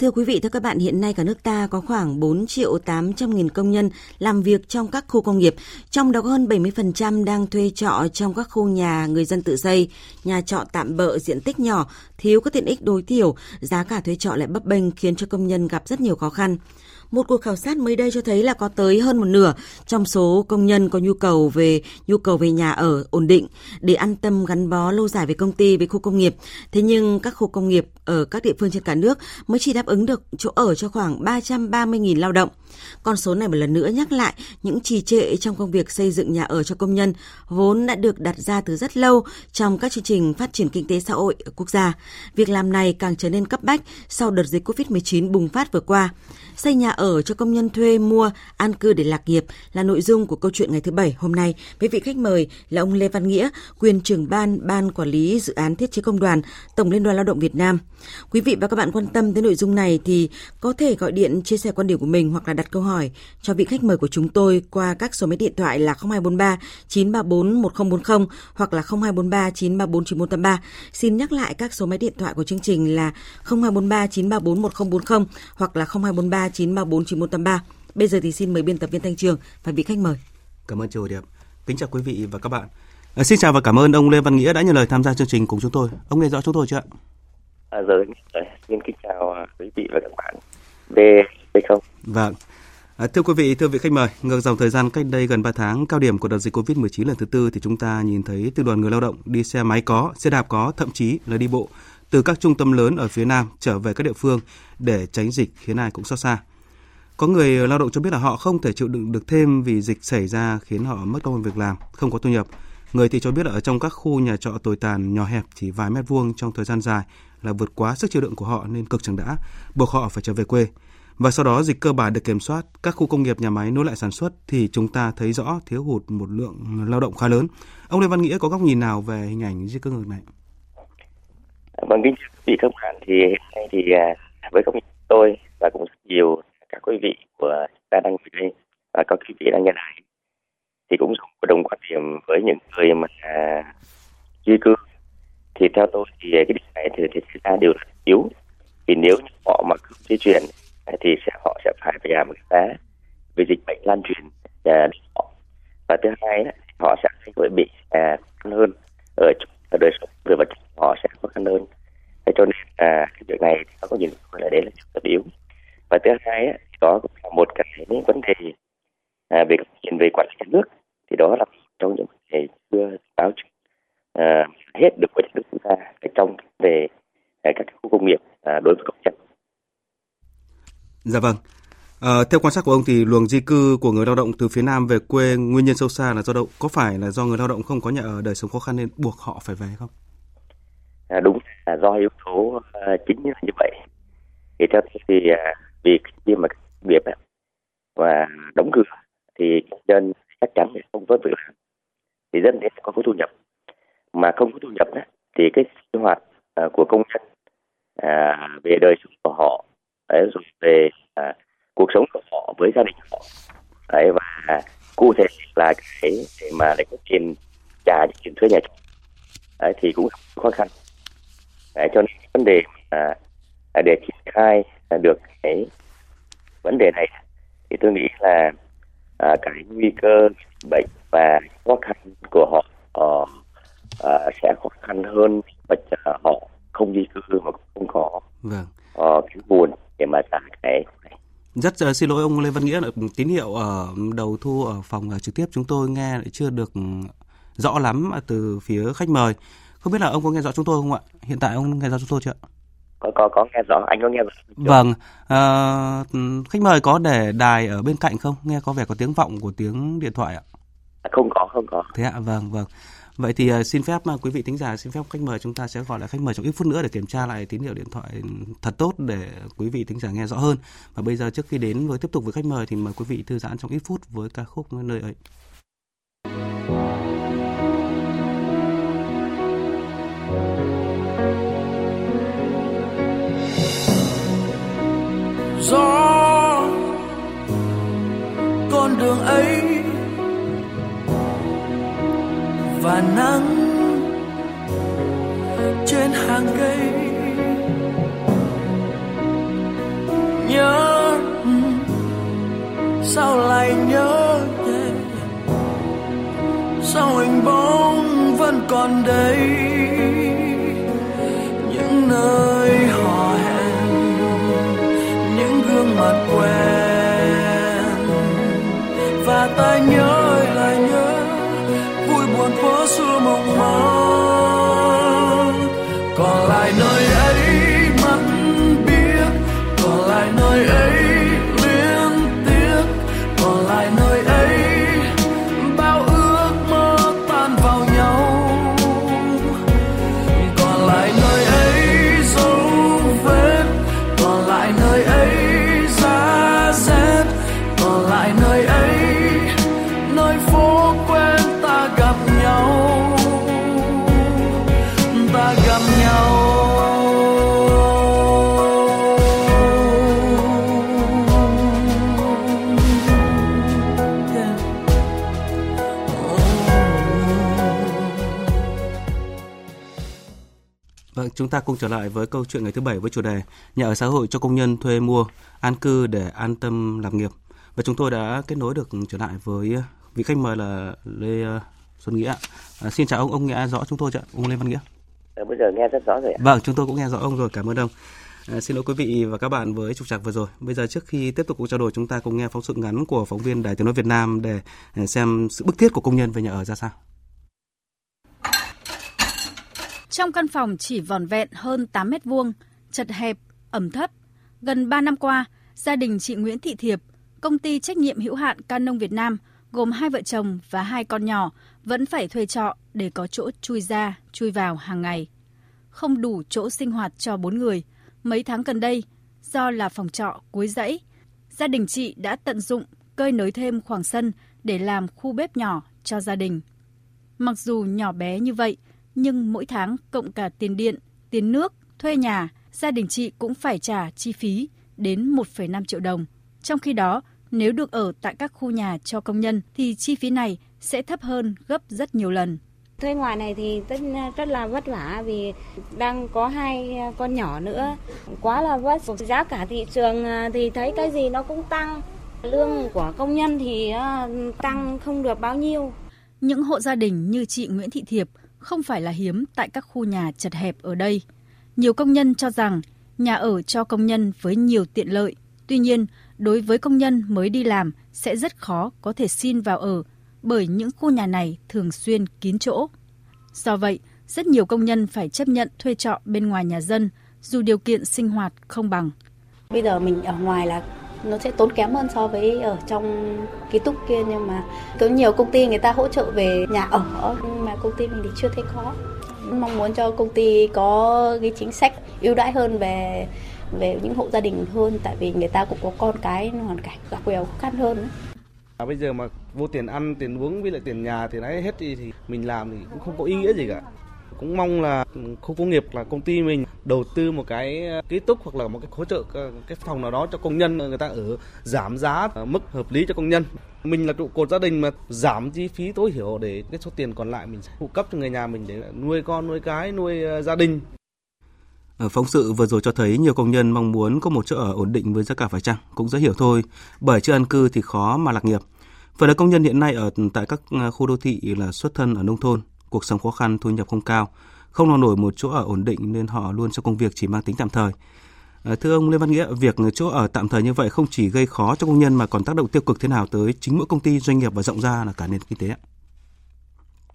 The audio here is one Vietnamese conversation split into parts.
Thưa quý vị, thưa các bạn, hiện nay cả nước ta có khoảng 4 triệu 800 nghìn công nhân làm việc trong các khu công nghiệp, trong đó có hơn 70% đang thuê trọ trong các khu nhà người dân tự xây, nhà trọ tạm bợ diện tích nhỏ, thiếu các tiện ích đối thiểu, giá cả thuê trọ lại bấp bênh khiến cho công nhân gặp rất nhiều khó khăn. Một cuộc khảo sát mới đây cho thấy là có tới hơn một nửa trong số công nhân có nhu cầu về, nhu cầu về nhà ở ổn định, để an tâm gắn bó lâu dài với công ty, với khu công nghiệp. Thế nhưng các khu công nghiệp ở các địa phương trên cả nước mới chỉ đáp ứng được chỗ ở cho khoảng 330.000 lao động. Con số này một lần nữa nhắc lại những trì trệ trong công việc xây dựng nhà ở cho công nhân vốn đã được đặt ra từ rất lâu trong các chương trình phát triển kinh tế xã hội ở quốc gia. Việc làm này càng trở nên cấp bách sau đợt dịch COVID-19 bùng phát vừa qua. Xây nhà ở cho công nhân thuê mua, an cư để lạc nghiệp là nội dung của câu chuyện ngày thứ Bảy hôm nay với vị khách mời là ông Lê Văn Nghĩa, quyền trưởng ban Ban Quản lý Dự án Thiết chế Công đoàn, Tổng Liên đoàn Lao động Việt Nam. Quý vị và các bạn quan tâm tới nội dung này thì có thể gọi điện chia sẻ quan điểm của mình hoặc là đặt câu hỏi cho vị khách mời của chúng tôi qua các số máy điện thoại là 0243 934 1040 hoặc là 0243 934 9483. Xin nhắc lại các số máy điện thoại của chương trình là 0243 934 1040 hoặc là 0243 934 9183. Bây giờ thì xin mời biên tập viên Thanh Trường và vị khách mời. Cảm ơn Hồ Điệp. Kính chào quý vị và các bạn. À, xin chào và cảm ơn ông Lê Văn Nghĩa đã nhận lời tham gia chương trình cùng chúng tôi. Ông nghe rõ chúng tôi chưa ạ? À, rồi, xin kính chào à, quý vị và các bạn. Về hay không? Vâng. À, thưa quý vị, thưa vị khách mời, ngược dòng thời gian cách đây gần 3 tháng cao điểm của đợt dịch Covid-19 lần thứ tư thì chúng ta nhìn thấy từ đoàn người lao động đi xe máy có, xe đạp có, thậm chí là đi bộ từ các trung tâm lớn ở phía Nam trở về các địa phương để tránh dịch khiến ai cũng xót xa. Có người lao động cho biết là họ không thể chịu đựng được thêm vì dịch xảy ra khiến họ mất công việc làm, không có thu nhập. Người thì cho biết là ở trong các khu nhà trọ tồi tàn nhỏ hẹp chỉ vài mét vuông trong thời gian dài là vượt quá sức chịu đựng của họ nên cực chẳng đã, buộc họ phải trở về quê. Và sau đó dịch cơ bản được kiểm soát, các khu công nghiệp nhà máy nối lại sản xuất thì chúng ta thấy rõ thiếu hụt một lượng lao động khá lớn. Ông Lê Văn Nghĩa có góc nhìn nào về hình ảnh di cư ngược này? Vâng, kính thưa quý vị các bạn, thì hiện nay thì à, với góc nhìn tôi và cũng rất nhiều các quý vị của ta đang ở đây và các quý vị đang nghe đài thì cũng đồng quan điểm với những người mà à, di cư thì theo tôi thì cái điều này thì, thì ta ra đều là yếu thì nếu họ mà cứ di chuyển thì sẽ họ sẽ phải phải một cái giá vì dịch bệnh lan truyền à, và thứ hai họ sẽ phải bị à, hơn ở, ở đời sống về vật họ sẽ khó khăn hơn. Thế cho nên à, cái việc này thì nó có nhìn là đấy là rất yếu. Và thứ hai á, đó cũng là một cái những vấn đề à, về chuyện về quản lý nhà nước thì đó là trong những vấn đề chưa báo à, hết được với nước chúng ta trong về à, các khu công nghiệp à, đối với công nhân. Dạ vâng. À, theo quan sát của ông thì luồng di cư của người lao động từ phía Nam về quê nguyên nhân sâu xa là do đâu? Có phải là do người lao động không có nhà ở đời sống khó khăn nên buộc họ phải về không? À, đúng là do yếu tố uh, chính là như vậy. Thì theo tôi thì uh, việc khi mà nghiệp và đóng cửa thì dân chắc chắn sẽ không có việc làm thì dân sẽ có thu nhập mà không có thu nhập đó, thì cái sinh hoạt uh, của công nhân uh, về đời sống của họ đấy, rồi về uh, cuộc sống của họ với gia đình họ. Đấy, và cụ thể là cái để mà để có tiền trả tiền thuê nhà trọ. Đấy, thì cũng khó khăn. Đấy, cho nên vấn đề mà để triển khai được cái vấn đề này thì tôi nghĩ là à, cái nguy cơ bệnh và khó khăn của họ uh, sẽ khó khăn hơn và họ không di cư mà không có vâng. uh, cái nguồn để mà trả cái. Rất uh, xin lỗi ông Lê Văn Nghĩa tín hiệu ở đầu thu ở phòng uh, trực tiếp chúng tôi nghe lại chưa được rõ lắm từ phía khách mời. Không biết là ông có nghe rõ chúng tôi không ạ? Hiện tại ông nghe rõ chúng tôi chưa? có có có nghe rõ anh có nghe rõ vâng à, khách mời có để đài ở bên cạnh không nghe có vẻ có tiếng vọng của tiếng điện thoại ạ à, không có không có thế ạ vâng vâng Vậy thì à, xin phép à, quý vị thính giả, xin phép khách mời chúng ta sẽ gọi lại khách mời trong ít phút nữa để kiểm tra lại tín hiệu điện thoại thật tốt để quý vị thính giả nghe rõ hơn. Và bây giờ trước khi đến với tiếp tục với khách mời thì mời quý vị thư giãn trong ít phút với ca khúc nơi ấy. gió, con đường ấy và nắng trên hàng cây. Nhớ ừ, sao lại nhớ sao hình bóng vẫn còn đây? Những nơi còn lại chúng ta cùng trở lại với câu chuyện ngày thứ bảy với chủ đề nhà ở xã hội cho công nhân thuê mua, an cư để an tâm lập nghiệp. Và chúng tôi đã kết nối được trở lại với vị khách mời là Lê ờ, Xuân Nghĩa. À, xin chào ông, ông nghe rõ chúng tôi chứ ạ? Ông Lê Văn Nghĩa. Ờ, bây giờ nghe rất rõ rồi ạ. Vâng, chúng tôi cũng nghe rõ ông rồi, cảm ơn ông. À, xin lỗi quý vị và các bạn với trục trặc vừa rồi. Bây giờ trước khi tiếp tục cuộc trao đổi chúng ta cùng nghe phóng sự ngắn của phóng viên Đài Tiếng nói Việt Nam để à, xem sự bức thiết của công nhân về nhà ở ra sao. Trong căn phòng chỉ vòn vẹn hơn 8 mét vuông, chật hẹp, ẩm thấp. Gần 3 năm qua, gia đình chị Nguyễn Thị Thiệp, công ty trách nhiệm hữu hạn Canon Việt Nam, gồm hai vợ chồng và hai con nhỏ, vẫn phải thuê trọ để có chỗ chui ra, chui vào hàng ngày. Không đủ chỗ sinh hoạt cho bốn người. Mấy tháng gần đây, do là phòng trọ cuối dãy, gia đình chị đã tận dụng cơi nới thêm khoảng sân để làm khu bếp nhỏ cho gia đình. Mặc dù nhỏ bé như vậy, nhưng mỗi tháng cộng cả tiền điện, tiền nước, thuê nhà, gia đình chị cũng phải trả chi phí đến 1,5 triệu đồng. Trong khi đó, nếu được ở tại các khu nhà cho công nhân thì chi phí này sẽ thấp hơn gấp rất nhiều lần. Thuê ngoài này thì rất, rất là vất vả vì đang có hai con nhỏ nữa. Quá là vất. Giá cả thị trường thì thấy cái gì nó cũng tăng. Lương của công nhân thì ờ, tăng không được bao nhiêu. Những hộ gia đình như chị Nguyễn Thị Thiệp không phải là hiếm tại các khu nhà chật hẹp ở đây. Nhiều công nhân cho rằng nhà ở cho công nhân với nhiều tiện lợi. Tuy nhiên, đối với công nhân mới đi làm sẽ rất khó có thể xin vào ở bởi những khu nhà này thường xuyên kín chỗ. Do vậy, rất nhiều công nhân phải chấp nhận thuê trọ bên ngoài nhà dân dù điều kiện sinh hoạt không bằng. Bây giờ mình ở ngoài là nó sẽ tốn kém hơn so với ở trong ký túc kia nhưng mà có nhiều công ty người ta hỗ trợ về nhà ở nhưng mà công ty mình thì chưa thấy có mong muốn cho công ty có cái chính sách ưu đãi hơn về về những hộ gia đình hơn tại vì người ta cũng có con cái hoàn cảnh gặp nhiều khó khăn hơn. À, bây giờ mà vô tiền ăn, tiền uống với lại tiền nhà thì nãy hết đi thì mình làm thì cũng không có ý nghĩa gì cả. Cũng mong là khu công nghiệp là công ty mình đầu tư một cái ờ, ký túc hoặc là một cái hỗ trợ ờ, cái phòng nào đó cho công nhân người ta ở giảm giá ở mức hợp lý cho công nhân. Mình là trụ cột gia đình mà giảm chi phí tối thiểu để cái số tiền còn lại mình phụ cấp cho người nhà mình để nuôi con, nuôi cái, nuôi gia đình. Phóng sự vừa rồi cho thấy nhiều công nhân mong muốn có một chỗ ở ổn định với giá cả phải chăng cũng dễ hiểu thôi, bởi chưa an cư thì khó mà lạc nghiệp. Phần lớn công nhân hiện nay ở tại các khu đô thị là xuất thân ở nông thôn, cuộc sống khó khăn, thu nhập không cao, không lo nổi một chỗ ở ổn định nên họ luôn cho công việc chỉ mang tính tạm thời. Ờ, thưa ông Lê Văn Nghĩa, việc chỗ ở tạm thời như vậy không chỉ gây khó cho công nhân mà còn tác động tiêu cực thế nào tới chính mỗi công ty, doanh nghiệp và rộng ra là cả nền kinh tế ạ?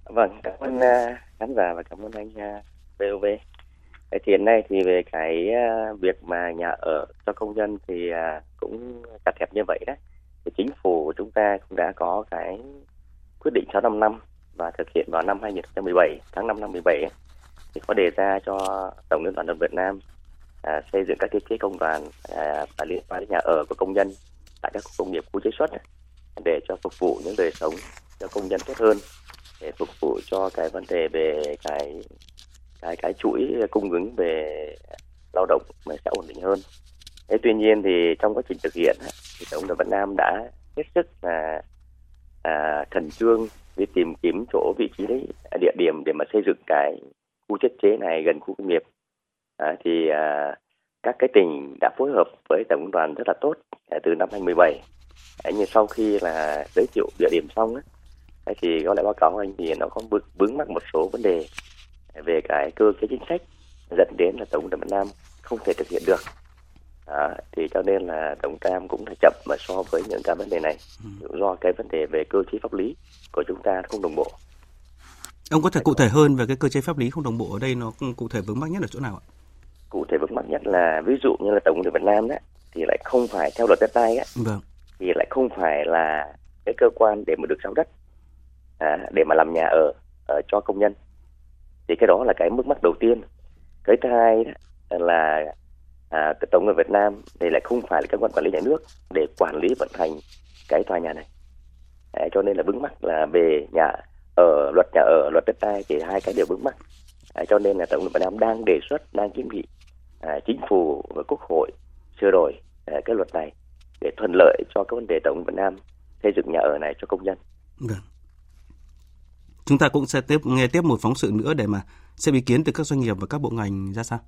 Vâng, cảm ơn ờ, khán giả và cảm ơn anh ờ, VOV. Thì hiện nay thì về cái việc mà nhà ở cho công nhân thì cũng chặt hẹp như vậy đó. Thì chính phủ của chúng ta cũng đã có cái quyết định 6 năm năm và thực hiện vào năm 2017 tháng 5 năm 17 thì có đề ra cho Tổng Liên đoàn Lao động Việt Nam à, xây dựng các thiết kế công đoàn à, và liên quan đến nhà ở của công nhân tại các khu công nghiệp khu chế xuất để cho phục vụ những đời sống cho công nhân tốt hơn để phục vụ cho cái vấn đề về cái cái cái chuỗi cung ứng về lao động mà sẽ ổn định hơn. Thế tuy nhiên thì trong quá trình thực hiện thì Tổng đoàn Việt Nam đã hết sức là à, khẩn trương đi tìm kiếm chỗ vị trí đấy à, địa điểm để mà xây dựng cái khu chất chế này gần khu công nghiệp. À, thì à, các cái tỉnh đã phối hợp với tổng công đoàn rất là tốt à, từ năm 2017 à, nhưng sau khi là giới thiệu địa điểm xong á, à, thì có lẽ báo cáo anh thì nó có vướng mắc một số vấn đề à, về cái cơ chế chính sách dẫn đến là tổng đoàn Việt Nam không thể thực hiện được à, thì cho nên là tổng cam cũng là chậm mà so với những cái vấn đề này. Ừ. do cái vấn đề về cơ chế pháp lý của chúng ta không đồng bộ. Ông có thể cụ thể hơn về cái cơ chế pháp lý không đồng bộ ở đây nó cụ thể vướng mắc nhất ở chỗ nào ạ? Cụ thể vướng mắc nhất là ví dụ như là tổng đoàn Việt Nam đấy thì lại không phải theo luật đất đai á. Vâng. thì lại không phải là cái cơ quan để mà được giao đất à, để mà làm nhà ở, ở cho công nhân. Thì cái đó là cái mức mắc đầu tiên. Cái thứ hai đó là à, cái tổng người Việt Nam thì lại không phải là cơ quan quản lý nhà nước để quản lý vận hành cái tòa nhà này à, cho nên là vướng mắc là về nhà ở luật nhà ở luật đất đai thì hai cái đều vướng mắc à, cho nên là tổng người Việt Nam đang đề xuất đang kiến nghị à, chính phủ và quốc hội sửa đổi à, cái luật này để thuận lợi cho cái vấn đề tổng Việt Nam xây dựng nhà ở này cho công nhân. Được. Chúng ta cũng sẽ tiếp nghe tiếp một phóng sự nữa để mà xem ý kiến từ các doanh nghiệp và các bộ ngành ra sao.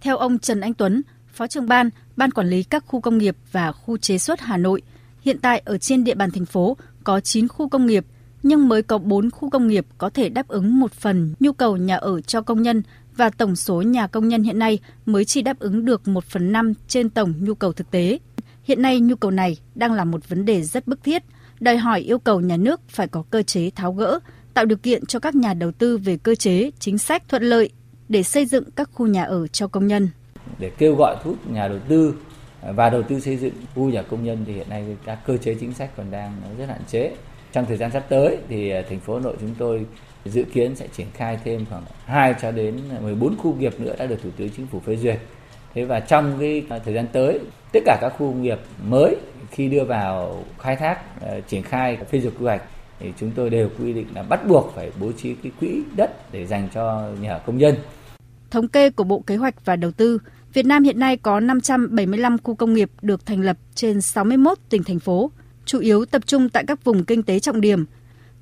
Theo ông Trần Anh Tuấn, Phó trưởng ban, Ban quản lý các khu công nghiệp và khu chế xuất Hà Nội, hiện tại ở trên địa bàn thành phố có 9 khu công nghiệp, nhưng mới có 4 khu công nghiệp có thể đáp ứng một phần nhu cầu nhà ở cho công nhân và tổng số nhà công nhân hiện nay mới chỉ đáp ứng được 1 phần 5 trên tổng nhu cầu thực tế. Hiện nay nhu cầu này đang là một vấn đề rất bức thiết, đòi hỏi yêu cầu nhà nước phải có cơ chế tháo gỡ, tạo điều kiện cho các nhà đầu tư về cơ chế, chính sách thuận lợi để xây dựng các khu nhà ở cho công nhân. Để kêu gọi thu hút nhà đầu tư và đầu tư xây dựng khu nhà công nhân thì hiện nay các cơ chế chính sách còn đang rất hạn chế. Trong thời gian sắp tới thì à, thành phố Hà Nội chúng tôi dự kiến sẽ triển khai thêm khoảng 2 cho đến 14 khu nghiệp nữa đã được Thủ tướng Chính phủ phê duyệt. Thế và trong cái à, thời gian tới, tất cả các khu công nghiệp mới khi đưa vào khai thác, à, triển khai phê duyệt quy hoạch thì chúng tôi đều quy định là bắt buộc phải bố trí cái quỹ đất để dành cho nhà công nhân. Thống kê của Bộ Kế hoạch và Đầu tư, Việt Nam hiện nay có 575 khu công nghiệp được thành lập trên 61 tỉnh thành phố, chủ yếu tập trung tại các vùng kinh tế trọng điểm.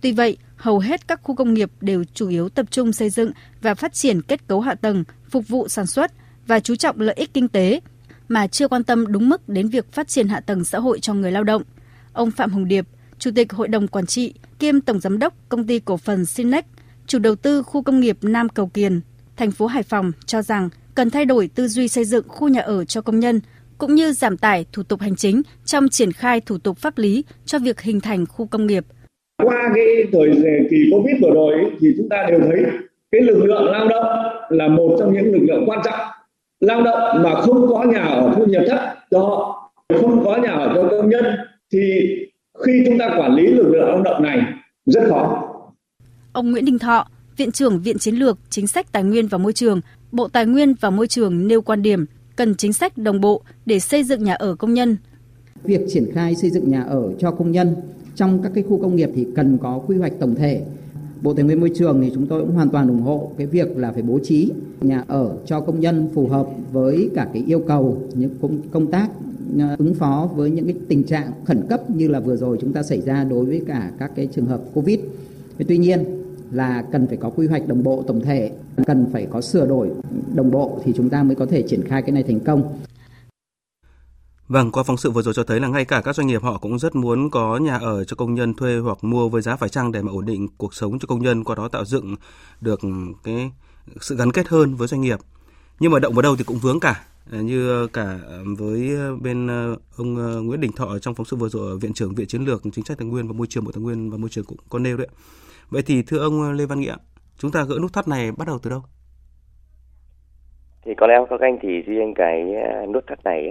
Tuy vậy, hầu hết các khu công nghiệp đều chủ yếu tập trung xây dựng và phát triển kết cấu hạ tầng, phục vụ sản xuất và chú trọng lợi ích kinh tế, mà chưa quan tâm đúng mức đến việc phát triển hạ tầng xã hội cho người lao động. Ông Phạm Hồng Điệp, Chủ tịch Hội đồng Quản trị kiêm Tổng Giám đốc Công ty Cổ phần Sinex, chủ đầu tư khu công nghiệp Nam Cầu Kiền, thành phố Hải Phòng cho rằng cần thay đổi tư duy xây dựng khu nhà ở cho công nhân, cũng như giảm tải thủ tục hành chính trong triển khai thủ tục pháp lý cho việc hình thành khu công nghiệp. Qua cái thời kỳ Covid vừa rồi thì chúng ta đều thấy cái lực lượng lao động là một trong những lực lượng quan trọng. Lao động mà không có nhà ở thu nhập thấp cho họ, không có nhà ở cho công nhân thì khi chúng ta quản lý lực lượng lao động này rất khó. Ông Nguyễn Đình Thọ, Viện trưởng Viện Chiến lược Chính sách Tài nguyên và Môi trường, Bộ Tài nguyên và Môi trường nêu quan điểm cần chính sách đồng bộ để xây dựng nhà ở công nhân. Việc triển khai xây dựng nhà ở cho công nhân trong các cái khu công nghiệp thì cần có quy hoạch tổng thể. Bộ Tài nguyên Môi trường thì chúng tôi cũng hoàn toàn ủng hộ cái việc là phải bố trí nhà ở cho công nhân phù hợp với cả cái yêu cầu những công, công tác ờ, ứng phó với những cái tình trạng khẩn cấp như là vừa rồi chúng ta xảy ra đối với cả các cái trường hợp Covid. Tuy nhiên là cần phải có quy hoạch đồng bộ tổng thể, cần phải có sửa đổi đồng bộ thì chúng ta mới có thể triển khai cái này thành công. Vâng, qua phóng sự vừa rồi cho thấy là ngay cả các doanh nghiệp họ cũng rất muốn có nhà ở cho công nhân thuê hoặc mua với giá phải chăng để mà ổn định cuộc sống cho công nhân, qua đó tạo dựng được cái sự gắn kết hơn với doanh nghiệp. Nhưng mà động vào đâu thì cũng vướng cả, như cả với bên ờ, ông ờ, Nguyễn Đình Thọ trong phóng sự vừa rồi viện trưởng viện chiến lược chính sách tài nguyên và môi trường bộ tài nguyên và môi trường cũng có nêu đấy. Vậy thì thưa ông Lê Văn Nghĩa, chúng ta gỡ nút thắt này bắt đầu từ đâu? Thì có lẽ các anh thì riêng cái à, nút thắt này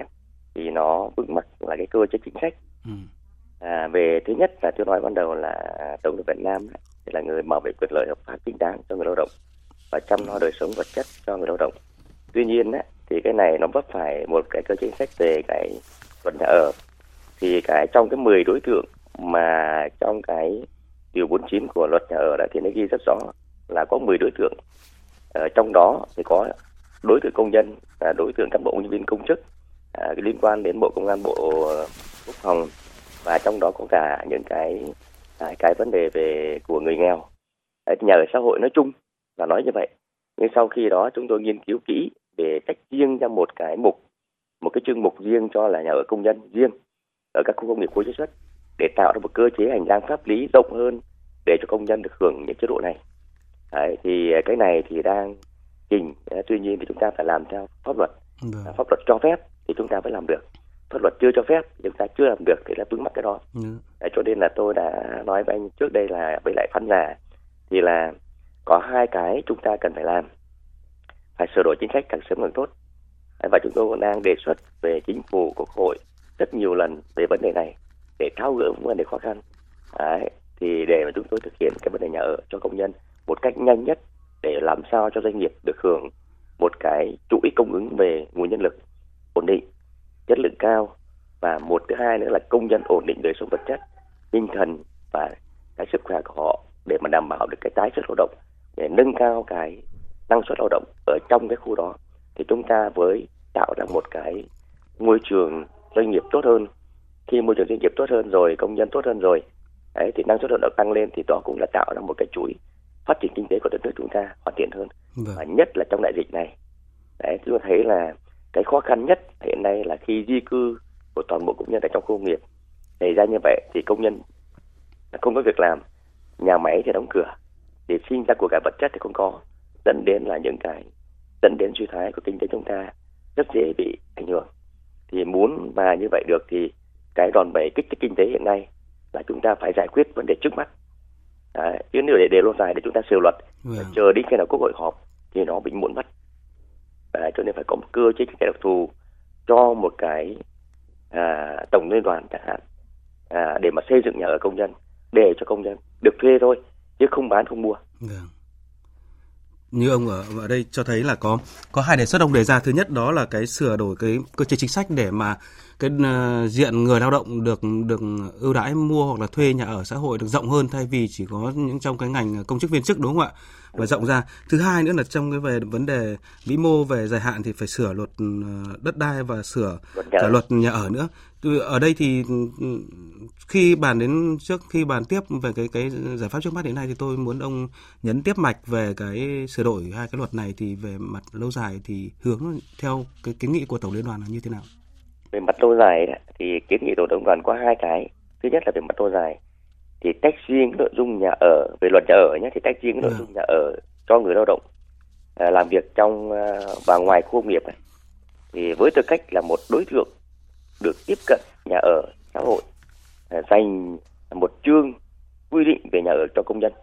thì nó vững mắc là cái cơ chế chính sách. Ừ. À, về thứ nhất là tôi nói ban đầu là tổng thống Việt Nam thì là người bảo vệ quyền lợi hợp pháp chính đáng cho người lao động và chăm lo đời sống vật chất cho người lao động. Tuy nhiên thì cái này nó vấp phải một cái cơ chế chính sách về cái luật nhà ở thì cái trong cái 10 đối tượng mà trong cái điều 49 của luật nhà ở đấy thì nó ghi rất rõ là có 10 đối tượng. Ở trong đó thì có đối tượng công nhân là đối tượng cán bộ nhân viên công chức à, liên quan đến bộ công an bộ quốc phòng và trong đó có cả những cái à, cái vấn đề về của người nghèo. Nhà ở xã hội nói chung là nói như vậy. Nhưng sau khi đó chúng tôi nghiên cứu kỹ để tách riêng ra một cái mục một cái chương mục riêng cho là nhà ở công nhân riêng ở các khu công nghiệp khu chế xuất để tạo ra một cơ chế hành lang pháp lý rộng hơn để cho công nhân được hưởng những chế độ này. Đấy, thì cái này thì đang trình tuy nhiên thì chúng ta phải làm theo pháp luật. Vâng. pháp luật cho phép thì chúng ta mới làm được. Pháp luật chưa cho phép chúng ta chưa làm được thì là vướng mắc cái đó. Ừ. Đấy, cho nên là tôi đã nói với anh trước đây là với lại khán giả thì là có hai cái chúng ta cần phải làm. Phải sửa đổi chính sách càng sớm càng tốt. Và chúng tôi cũng đang đề xuất về chính phủ quốc hội rất nhiều lần về vấn đề này để tháo gỡ những vấn đề khó khăn. Đấy, thì để mà chúng tôi thực hiện cái vấn đề nhà ở cho công nhân một cách nhanh nhất để làm sao cho doanh nghiệp được hưởng một cái chuỗi cung ứng về nguồn nhân lực ổn định chất lượng cao. Và một thứ hai nữa là công nhân ổn định đời sống vật chất tinh thần và cái sức khỏe của họ để mà đảm bảo được cái tái xuất lao động để nâng cao cái năng suất lao động ở trong cái khu đó. Thì chúng ta với tạo ra một cái môi trường doanh nghiệp tốt hơn khi môi trường doanh nghiệp tốt hơn rồi công nhân tốt hơn rồi đấy thì năng suất lao động tăng lên thì đó cũng là tạo ra một cái chuỗi phát triển kinh tế của đất nước chúng ta hoàn thiện hơn Vâng. và nhất là trong đại dịch này đấy chúng ta thấy là cái khó khăn nhất hiện nay là khi di cư của toàn bộ công nhân ở trong khu công nghiệp xảy ra như vậy thì công nhân không có việc làm nhà máy thì đóng cửa để sinh ra của cải vật chất thì không có dẫn đến là những cái dẫn đến suy thoái của kinh tế chúng ta rất dễ bị ảnh hưởng thì muốn mà như vậy được thì cái đòn bẩy kích thích kinh tế hiện nay là chúng ta phải giải quyết vấn đề trước mắt Đấy, chứ nếu để để lâu dài để chúng ta sửa luật Vâng. chờ đến khi nào quốc hội họp thì nó bị muộn mất Đấy, cho nên phải có một cơ chế chính sách đặc thù cho một cái à, tổng liên đoàn chẳng hạn à, để mà xây dựng nhà ở công nhân để cho công nhân được thuê thôi chứ không bán không mua Vâng. Như ông ở ở đây cho thấy là có có hai đề xuất ông đề ra thứ nhất đó là cái sửa đổi cái cơ chế chính sách để mà cái ờ, diện người lao động được được ưu đãi mua hoặc là thuê nhà ở xã hội được rộng hơn thay vì chỉ có những trong cái ngành công chức viên chức đúng không ạ? Và rộng ra. Thứ hai nữa là trong cái về vấn đề vĩ mô về dài hạn thì phải sửa luật ờ, đất đai và sửa Luật nhà cả ở. luật nhà ở nữa. Ở đây thì ừ, khi bàn đến trước khi bàn tiếp về cái cái giải pháp trước mắt hiện nay thì tôi muốn ông nhấn tiếp mạch về cái sửa đổi hai cái luật này thì về mặt lâu dài thì hướng theo cái kiến nghị của tổng liên đoàn là như thế nào? Về mặt lâu dài thì kiến nghị tổ đồng đoàn có hai cái thứ nhất là về mặt lâu dài thì tách riêng nội dung nhà ở về luật nhà ở nhé thì tách riêng nội Vâng. dung nhà ở cho người lao động à, làm việc trong à, và ngoài khu công nghiệp này thì với tư cách là một đối tượng được tiếp cận nhà ở xã hội à, dành một chương quy định về nhà ở cho công nhân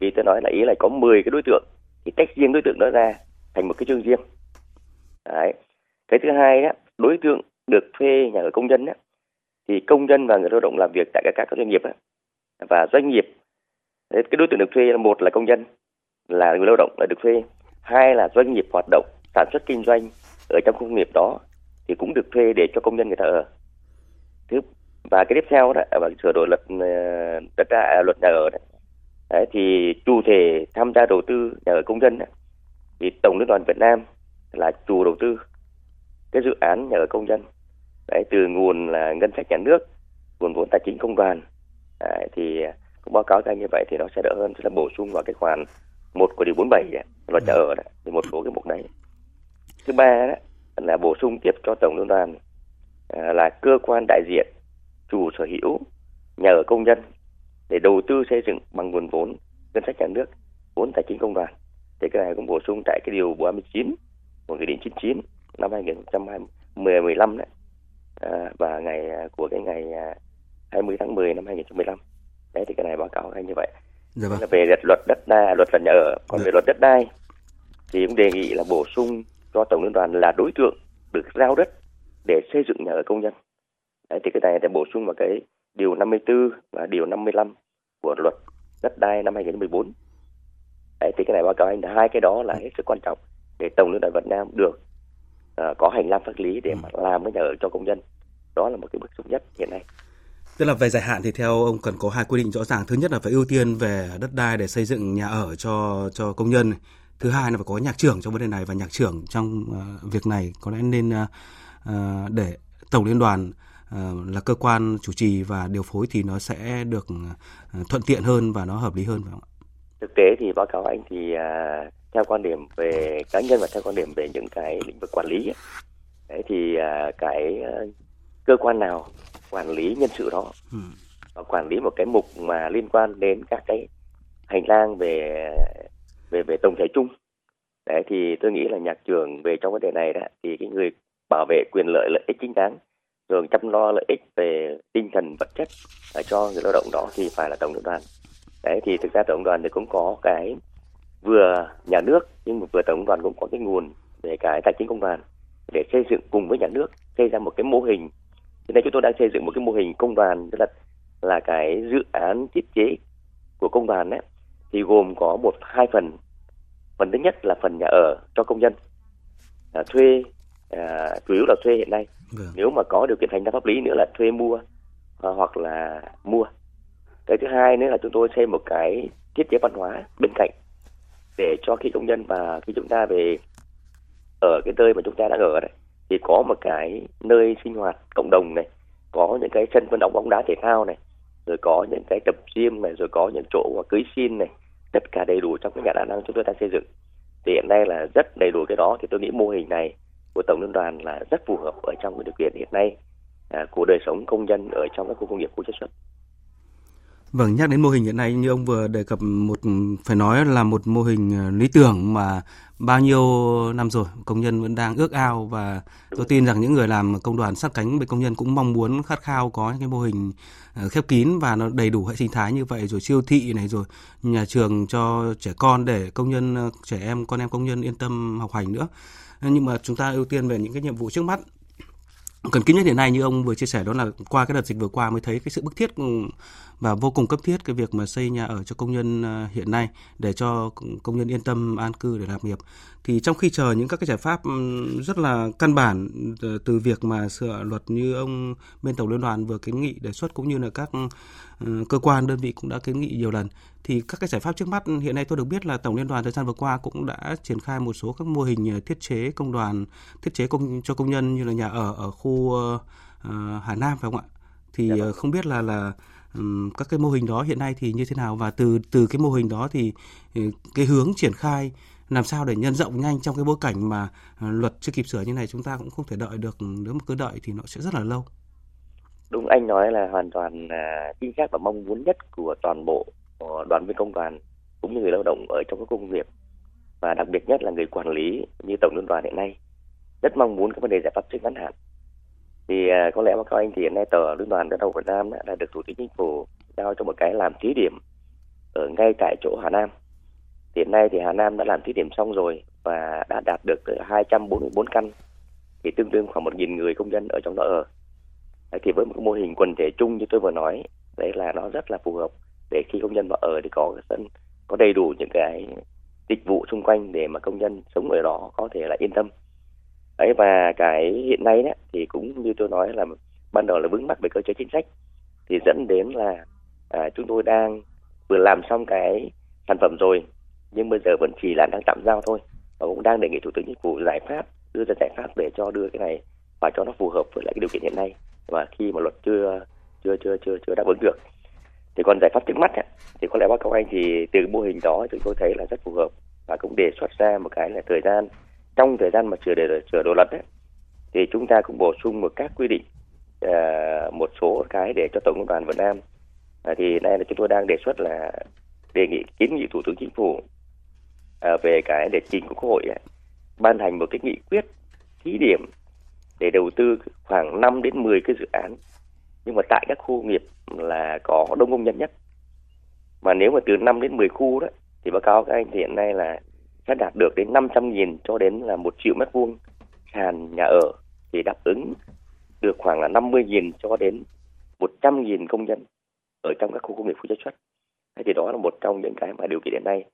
vì tôi nói là ý là có 10 cái đối tượng thì tách riêng đối tượng đó ra thành một cái chương riêng Đấy. cái thứ hai đó đối tượng được thuê nhà ở công nhân á, thì công nhân và người lao động làm việc tại các các doanh nghiệp á, và doanh nghiệp cái đối tượng được thuê là một là công nhân là người lao động là được thuê. Hai là doanh nghiệp hoạt động sản xuất kinh doanh ở trong khu công nghiệp đó thì cũng được thuê để cho công nhân người ta ở. Thứ và cái tiếp theo đó là sửa đổi luật ờ, đất đai à, luật nhà ở đó, đấy thì chủ thể tham gia đầu tư nhà ở công dân đó, thì tổng liên đoàn Việt Nam là chủ đầu tư cái dự án nhà ở công nhân đấy từ nguồn là ngân sách nhà nước nguồn vốn tài chính công đoàn. Đấy, thì cũng báo cáo ra như vậy thì nó sẽ đỡ hơn tức là bổ sung vào cái khoản một của điều 47 ấy, luật nhà ở đấy, thì một số cái mục đấy. Thứ ba đó là bổ sung tiếp cho tổng liên đoàn à, là cơ quan đại diện chủ sở hữu nhà ở công nhân để đầu tư xây dựng bằng nguồn vốn ngân sách nhà nước vốn tài chính công đoàn. Thì cái này cũng bổ sung tại cái điều 39 của nghị định 99 năm 2015 đấy à, và ngày à, của cái ngày à, 20 tháng 10 năm 2015 đấy thì cái này báo cáo hay như vậy. Dạ vâng. là về luật đất đai luật luật nhà ở. Còn Dạ. về luật đất đai thì cũng đề nghị là bổ sung cho tổng liên đoàn là đối tượng được giao đất để xây dựng nhà ở công nhân. Đấy thì cái này sẽ bổ sung vào cái điều 54 và điều 55 của luật đất đai năm 2014 đấy thì cái này báo cáo anh là hai cái đó là hết sức quan trọng để tổng liên đoàn Việt Nam được ờ, có hành lang pháp lý để mà làm cái nhà ở cho công nhân đó là một cái bước xúc nhất hiện nay Tức là về dài hạn thì theo ông cần có hai quy định rõ ràng. Thứ nhất là phải ưu tiên về đất đai để xây dựng nhà ở cho cho công nhân. Thứ hai là phải có nhạc trưởng trong vấn đề này và nhạc trưởng trong ờ, việc này có lẽ nên ờ, để tổng liên đoàn ờ, là cơ quan chủ trì và điều phối thì nó sẽ được thuận tiện hơn và nó hợp lý hơn phải không ạ? Thực tế thì báo cáo anh thì à, theo quan điểm về cá nhân và theo quan điểm về những cái lĩnh vực quản lý ấy, đấy thì à, cái à, cơ quan nào quản lý nhân sự đó ừ. và quản lý một cái mục mà liên quan đến các cái hành lang về về về tổng thể chung. Đấy thì tôi nghĩ là nhạc trường về trong vấn đề này đó thì cái người bảo vệ quyền lợi lợi ích chính đáng rồi chăm lo lợi ích về tinh thần vật chất cho người lao động đó thì phải là tổng liên đoàn đấy thì thực ra tổng đoàn thì cũng có cái vừa nhà nước nhưng mà vừa tổng đoàn cũng có cái nguồn về cái tài chính công đoàn để xây dựng cùng với nhà nước xây ra một cái mô hình. Hiện nay chúng tôi đang xây dựng một cái mô hình công đoàn tức là là cái dự án thiết chế của công đoàn đấy thì gồm có một hai phần. Phần thứ nhất là phần nhà ở cho công nhân à, thuê à, chủ yếu là thuê hiện nay. Vâng. nếu mà có điều kiện hành lang pháp lý nữa là thuê mua à, hoặc là mua cái thứ hai nữa là chúng tôi xây một cái thiết chế văn hóa bên cạnh để cho khi công nhân và khi chúng ta về ở cái nơi mà chúng ta đã ở đấy thì có một cái nơi sinh hoạt cộng đồng này có những cái sân vận động bóng đá thể thao này rồi có những cái tập gym này rồi có những chỗ cưới xin này tất cả đầy đủ trong cái nhà đa năng chúng tôi đang xây dựng. Thì hiện nay là rất đầy đủ cái đó thì tôi nghĩ mô hình này của tổng liên đoàn là rất phù hợp ở trong cái điều kiện hiện nay à, của đời sống công nhân ở trong các khu công nghiệp khu chế xuất. Vâng, nhắc đến mô hình hiện nay như ông vừa đề cập một phải nói là một mô hình ờ, lý tưởng mà bao nhiêu năm rồi công nhân vẫn đang ước ao và tôi tin rằng những người làm công đoàn sát cánh với công nhân cũng mong muốn khát khao có những cái mô hình ờ, khép kín và nó đầy đủ hệ sinh thái như vậy rồi siêu thị này rồi nhà trường cho trẻ con để công nhân ờ, trẻ em con em công nhân yên tâm học hành nữa. Nhưng mà chúng ta ưu tiên về những cái nhiệm vụ trước mắt cần kín nhất hiện nay như ông vừa chia sẻ đó là qua cái đợt dịch vừa qua mới thấy cái sự bức thiết ừ, và vô cùng cấp thiết cái việc mà xây nhà ở cho công nhân ờ, hiện nay để cho công nhân yên tâm an cư để làm nghiệp. Thì trong khi chờ những các cái giải pháp ừ, rất là căn bản ờ, từ việc mà sửa luật như ông bên tổng liên đoàn vừa kiến nghị đề xuất cũng như là các ừ, cơ quan đơn vị cũng đã kiến nghị nhiều lần. Thì các cái giải pháp trước mắt hiện nay tôi được biết là tổng liên đoàn thời gian vừa qua cũng đã triển khai một số các mô hình thiết chế công đoàn thiết chế công cho công nhân như là nhà ở ở khu uh, Hà Nam phải không ạ? Thì vâng. không biết là là các cái mô hình đó hiện nay thì như thế nào? Và từ từ cái mô hình đó thì ừ, cái hướng triển khai làm sao để nhân rộng nhanh trong cái bối cảnh mà luật chưa kịp sửa như này chúng ta cũng không thể đợi được. Nếu mà cứ đợi thì nó sẽ rất là lâu đúng anh nói là hoàn toàn là chính xác và mong muốn nhất của toàn bộ ờ, đoàn viên công đoàn cũng như người lao động ở trong các công nghiệp và đặc biệt nhất là người quản lý như tổng liên đoàn hiện nay rất mong muốn các vấn đề giải pháp trước ngắn hạn. Thì à, có lẽ mà các anh thì hiện nay tờ liên đoàn lao động Việt Nam đã, đã được thủ tướng chính phủ giao cho một cái làm thí điểm ở ngay tại chỗ Hà Nam. Hiện nay thì Hà Nam đã làm thí điểm xong rồi và đã đạt được 244 căn thì tương đương khoảng 1.000 người công dân ở trong đó ở đấy, thì với một mô hình quần thể chung như tôi vừa nói đấy là nó rất là phù hợp để khi công nhân vào ở thì có cái sân có đầy đủ những cái dịch vụ xung quanh để mà công nhân sống ở đó có thể là yên tâm. Đấy và cái hiện nay đấy thì cũng như tôi nói là ban đầu là vướng mắc về cơ chế chính sách thì dẫn đến là à, chúng tôi đang vừa làm xong cái sản phẩm rồi nhưng bây giờ vẫn chỉ là đang tạm giao thôi và cũng đang đề nghị thủ tướng chính phủ giải pháp đưa ra giải pháp để cho đưa cái này và cho nó phù hợp với lại cái điều kiện hiện nay và khi mà luật chưa chưa chưa chưa chưa đáp ứng được thì còn giải pháp trước mắt ấy, thì có lẽ báo cáo anh thì từ mô hình đó chúng tôi thấy là rất phù hợp và cũng đề xuất ra một cái là thời gian trong thời gian mà sửa để sửa đồ luật ấy, thì chúng ta cũng bổ sung một các quy định uh, một số cái để cho tổng công đoàn Việt Nam. Uh, thì nay là chúng tôi đang đề xuất là đề nghị kiến nghị thủ tướng chính phủ uh, về cái để trình quốc hội ấy, ban hành một cái nghị quyết thí điểm để đầu tư khoảng 5 đến 10 cái dự án nhưng mà tại các khu nghiệp là có đông công nhân nhất mà nếu mà từ 5 đến 10 khu đó thì báo cáo các anh thì hiện nay là sẽ đạt được đến 500.000 cho đến là một triệu mét vuông sàn nhà ở thì đáp ứng được khoảng là 50.000 cho đến 100.000 công nhân ở trong các khu công nghiệp khu chế xuất. Thế thì đó là một trong những cái mà điều kiện hiện nay.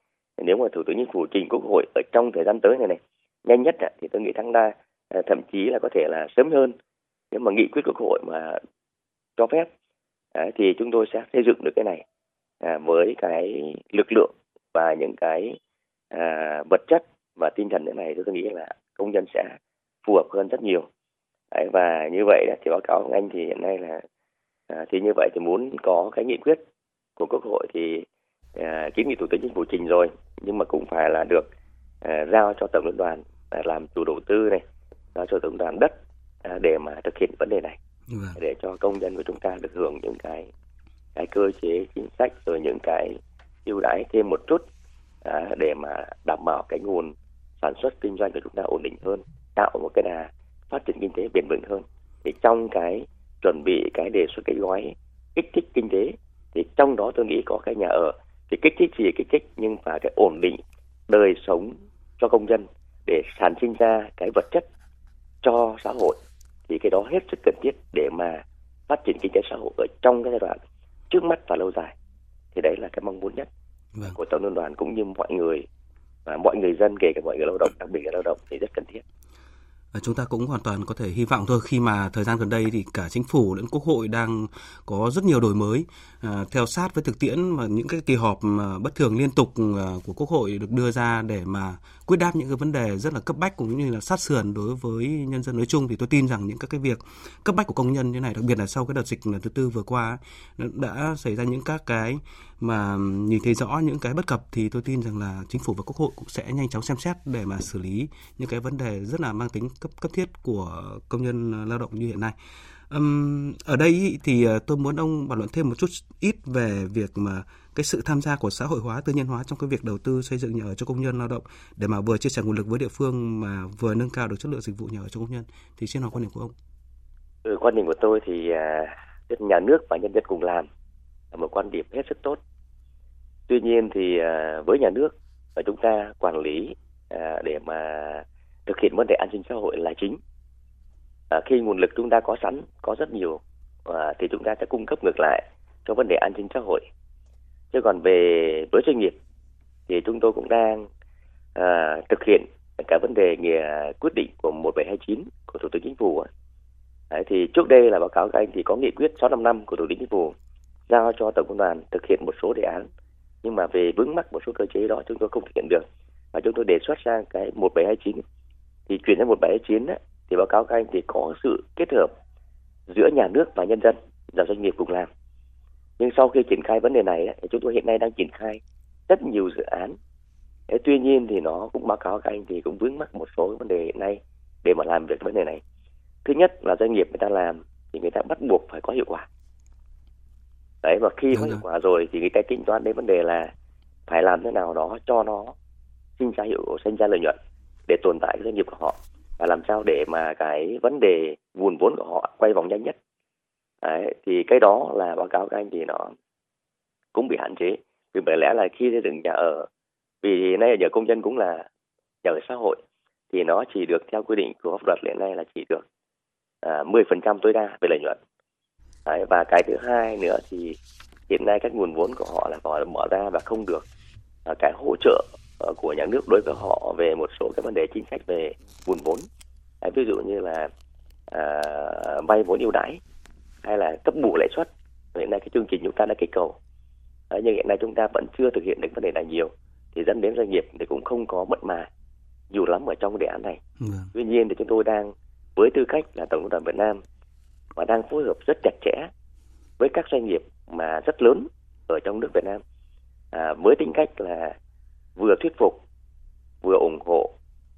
Nếu mà Thủ tướng Chính phủ trình Quốc hội ở trong thời gian tới này này, nhanh nhất thì tôi nghĩ tháng đa Ờ, thậm chí là có thể là sớm hơn. Nếu mà nghị quyết Quốc hội mà cho phép thì chúng tôi sẽ xây dựng được cái này à, với cái lực lượng và những cái à, vật chất và tinh thần thế này tôi nghĩ là công dân sẽ phù hợp hơn rất nhiều. Đấy, và như vậy thì báo cáo của anh thì hiện nay là à, thì như vậy thì muốn có cái nghị quyết của quốc hội thì à, kiến nghị thủ tướng chính phủ trình rồi nhưng mà cũng phải là được à, giao cho tổng liên đoàn à, làm chủ đầu tư này giao cho tổng đoàn đất à, để mà thực hiện vấn đề này Vâng. để cho công nhân của chúng ta được hưởng những cái cái cơ chế chính sách rồi những cái ưu đãi thêm một chút à, để mà đảm bảo cái nguồn sản xuất kinh doanh của chúng ta ổn định hơn tạo một cái đà phát triển kinh tế bền vững hơn thì trong cái chuẩn bị cái đề xuất cái gói kích thích kinh tế thì trong đó tôi nghĩ có cái nhà ở thì kích thích gì kích thích nhưng phải cái ổn định đời sống cho công nhân để sản sinh ra cái vật chất cho xã hội thì cái đó hết sức cần thiết để mà phát triển kinh tế xã hội ở trong cái giai đoạn trước mắt và lâu dài thì đấy là cái mong muốn nhất Vâng. của tổng liên đoàn cũng như mọi người và mọi người dân kể cả mọi người lao động đặc biệt là lao động thì rất cần thiết Và chúng ta cũng hoàn toàn có thể hy vọng thôi khi mà thời gian gần đây thì cả chính phủ lẫn quốc hội đang có rất nhiều đổi mới à, theo sát với thực tiễn và những cái kỳ họp mà bất thường liên tục à, của quốc hội được đưa ra để mà quyết đáp những cái vấn đề rất là cấp bách cũng như là sát sườn đối với nhân dân nói chung, thì tôi tin rằng những các cái việc cấp bách của công nhân như này, đặc biệt là sau cái đợt dịch lần thứ tư vừa qua đã xảy ra những các cái mà nhìn thấy rõ những cái bất cập, thì tôi tin rằng là chính phủ và quốc hội cũng sẽ nhanh chóng xem xét để mà xử lý những cái vấn đề rất là mang tính cấp cấp thiết của công nhân lao động như hiện nay. Ở đây thì ờ, tôi muốn ông bàn luận thêm một chút ít về việc mà cái sự tham gia của xã hội hóa tư nhân hóa trong cái việc đầu tư xây dựng nhà ở cho công nhân lao động để mà vừa chia sẻ nguồn lực với địa phương mà vừa nâng cao được chất lượng dịch vụ nhà ở cho công nhân thì xin hỏi quan điểm của ông. Ừ, quan điểm của tôi thì à, nhà nước và nhân dân cùng làm là một quan điểm hết sức tốt. Tuy nhiên thì à, với nhà nước và chúng ta quản lý à, để mà thực hiện vấn đề an sinh xã hội là chính. À, khi nguồn lực chúng ta có sẵn, có rất nhiều à, thì chúng ta sẽ cung cấp ngược lại cho vấn đề an sinh xã hội. Chứ còn về với doanh nghiệp thì chúng tôi cũng đang à, thực hiện cả vấn đề nghề quyết định của 1729 của Thủ tướng Chính phủ. Đấy, thì trước đây là báo cáo các anh thì có nghị quyết 655 của Thủ tướng Chính phủ giao cho Tổng công đoàn thực hiện một số đề án. Nhưng mà về vướng mắc một số cơ chế đó chúng tôi không thực hiện được. Và chúng tôi đề xuất sang cái 1729 thì chuyển sang 1729 á, thì báo cáo các anh thì có sự kết hợp giữa nhà nước và nhân dân và doanh nghiệp cùng làm nhưng sau khi triển khai vấn đề này thì chúng tôi hiện nay đang triển khai rất nhiều dự án. Thế tuy nhiên thì nó cũng báo cáo các anh thì cũng vướng mắc một số vấn đề hiện nay để mà làm việc vấn đề này. Thứ nhất là doanh nghiệp người ta làm thì người ta bắt buộc phải có hiệu quả. Đấy và khi Đúng có rồi. hiệu quả rồi thì người ta tính toán đến vấn đề là phải làm thế nào đó cho nó sinh ra hiệu sinh ra lợi nhuận để tồn tại cái doanh nghiệp của họ. Và làm sao để mà cái vấn đề nguồn vốn của họ quay vòng nhanh nhất đấy, thì cái đó là báo cáo các anh thì nó cũng bị hạn chế. Vì bởi lẽ là khi xây dựng nhà ở vì hiện nay nhà công nhân cũng là nhà ở xã hội thì nó chỉ được theo quy định của pháp luật hiện nay là chỉ được à, 10% tối đa về lợi nhuận. Đấy, và cái thứ hai nữa thì hiện nay các nguồn vốn của họ là phải mở ra và không được à, cái hỗ trợ ờ, của nhà nước đối với họ về một số cái vấn đề chính sách về nguồn vốn. Đấy, ví dụ như là à, vay vốn ưu đãi hay là cấp bù lãi suất. Hiện nay cái chương trình chúng ta đã kích cầu. Đấy, nhưng hiện nay chúng ta vẫn chưa thực hiện được vấn đề này nhiều thì dẫn đến doanh nghiệp thì cũng không có mật mà nhiều lắm ở trong cái đề án này. Vâng. tuy nhiên thì chúng tôi đang với tư cách là tổng công đoàn Việt Nam và đang phối hợp rất chặt chẽ với các doanh nghiệp mà rất lớn ở trong nước Việt Nam à, với tính cách là vừa thuyết phục vừa ủng hộ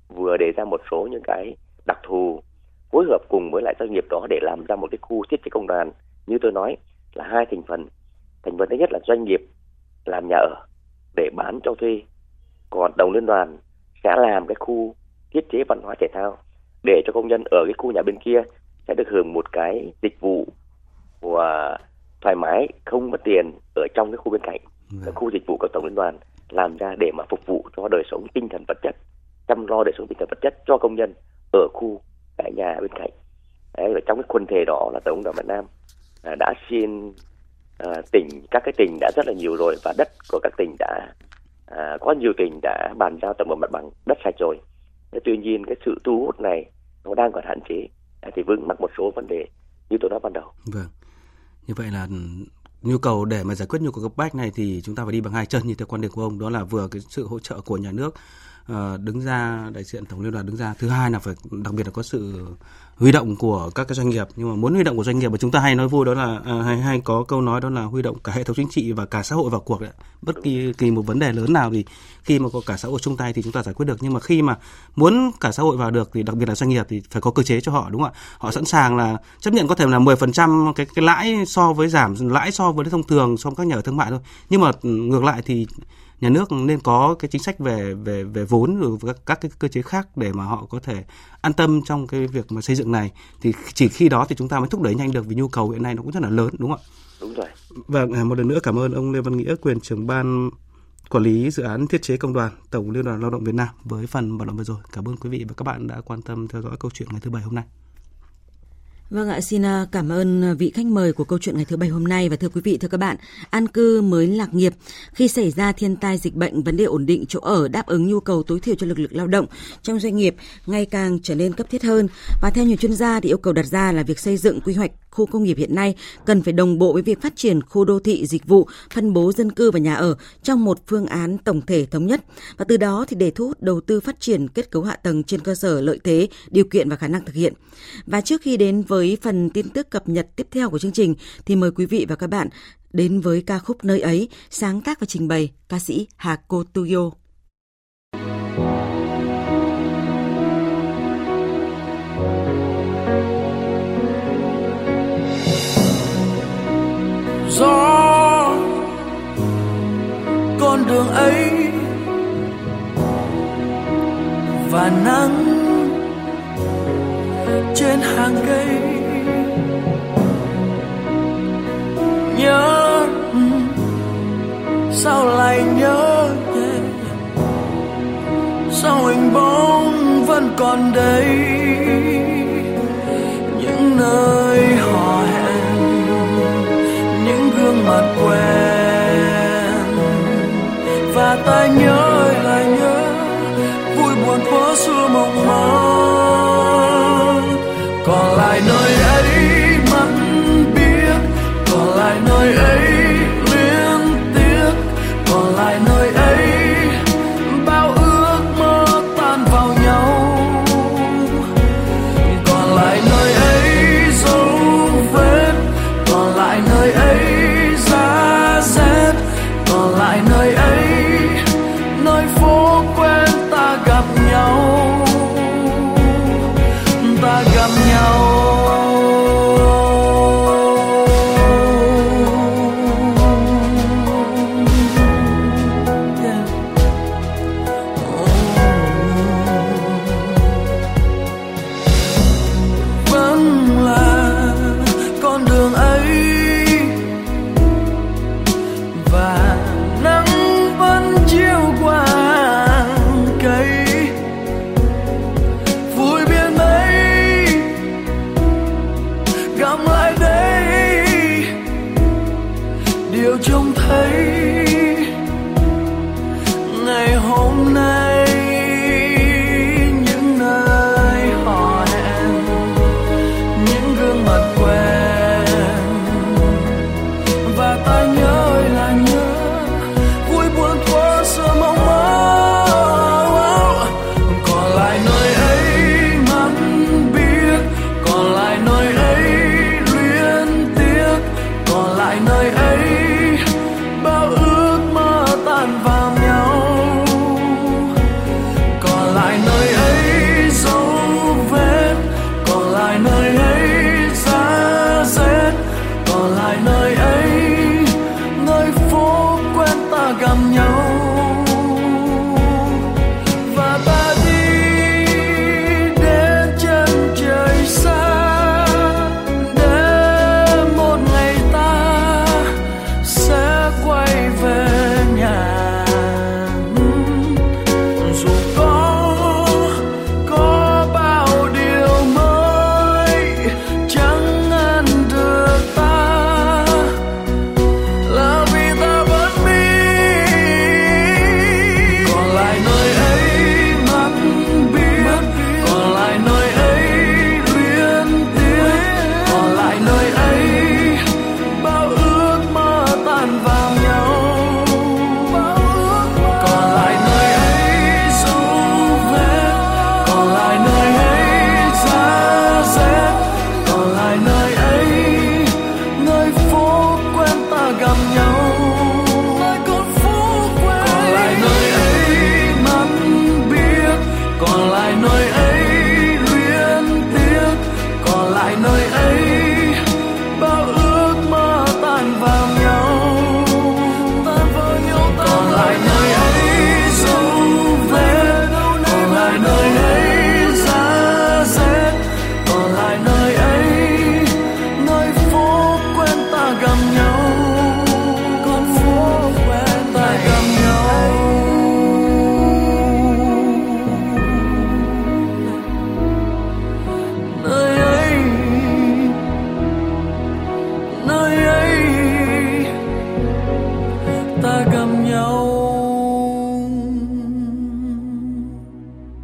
vừa đề ra một số những cái đặc thù phối hợp cùng với lại doanh nghiệp đó để làm ra một cái khu thiết chế công đoàn. Như tôi nói là hai thành phần. Thành phần thứ nhất là doanh nghiệp làm nhà ở để bán cho thuê. Còn đồng liên đoàn sẽ làm cái khu thiết chế văn hóa thể thao để cho công nhân ở cái khu nhà bên kia sẽ được hưởng một cái dịch vụ và thoải mái không mất tiền ở trong cái khu bên cạnh. Vâng. cái khu dịch vụ của tổng liên đoàn làm ra để mà phục vụ cho đời sống tinh thần vật chất chăm lo đời sống tinh thần vật chất cho công nhân ở khu tại nhà bên cạnh. Đấy, và trong cái quần thể đó là tổng đoàn Việt Nam à, đã xin à, tỉnh các cái tỉnh đã rất là nhiều rồi và đất của các tỉnh đã à, có nhiều tỉnh đã bàn giao tổng bộ mặt bằng đất sạch rồi. Thế tuy nhiên cái sự thu hút này nó đang còn hạn chế à, thì vướng mắc một số vấn đề như tôi nói ban đầu. Vâng. Như vậy là ừ, nhu cầu để mà giải quyết nhu cầu cấp bách này thì chúng ta phải đi bằng hai chân như theo quan điểm của ông đó là vừa cái sự hỗ trợ của nhà nước uh, đứng ra đại diện tổng liên đoàn đứng ra. Thứ hai là phải đặc biệt là có sự huy động của các cái doanh nghiệp. Nhưng mà muốn huy động của doanh nghiệp mà chúng ta hay nói vui đó là à, hay hay có câu nói đó là huy động cả hệ thống chính trị và cả xã hội vào cuộc đấy. bất kỳ kỳ một vấn đề lớn nào thì khi mà có cả xã hội chung tay thì chúng ta giải quyết được. Nhưng mà khi mà muốn cả xã hội vào được thì đặc biệt là doanh nghiệp thì phải có cơ chế cho họ đúng không ạ? Họ sẵn sàng là chấp nhận có thể là 10% cái cái lãi so với giảm lãi so với thông thường so với các nhà ở thương mại thôi. Nhưng mà ừ, ngược lại thì nhà nước nên có cái chính sách về về về vốn rồi các, các cái cơ chế khác để mà họ có thể an tâm trong cái việc mà xây dựng này thì chỉ khi đó thì chúng ta mới thúc đẩy nhanh được vì nhu cầu hiện nay nó cũng rất là lớn đúng không ạ? Đúng rồi. Và vâng, một lần nữa cảm ơn ông Lê Văn Nghĩa quyền trưởng ban quản lý dự án thiết chế công đoàn Tổng Liên đoàn Lao động Việt Nam với phần bàn luận vừa rồi. Cảm ơn quý vị và các bạn đã quan tâm theo dõi câu chuyện ngày thứ bảy hôm nay. Vâng ạ, xin à, cảm ơn à, vị khách mời của câu chuyện ngày thứ bảy hôm nay và thưa quý vị, thưa các bạn, an cư mới lạc nghiệp. Khi xảy ra thiên tai dịch bệnh, vấn đề ổn định chỗ ở đáp ứng nhu cầu tối thiểu cho lực lượng lao động trong doanh nghiệp ngày càng trở nên cấp thiết hơn. Và theo nhiều chuyên gia thì yêu cầu đặt ra là việc xây dựng quy hoạch khu công nghiệp hiện nay cần phải đồng bộ với việc phát triển khu đô thị dịch vụ, phân bố dân cư và nhà ở trong một phương án tổng thể thống nhất và từ đó thì để thu hút đầu tư phát triển kết cấu hạ tầng trên cơ sở lợi thế, điều kiện và khả năng thực hiện. Và trước khi đến với với phần tin tức cập nhật tiếp theo của chương trình thì mời quý vị và các bạn đến với ca khúc nơi ấy, sáng tác và trình bày ca sĩ Hà Cô Tuyo.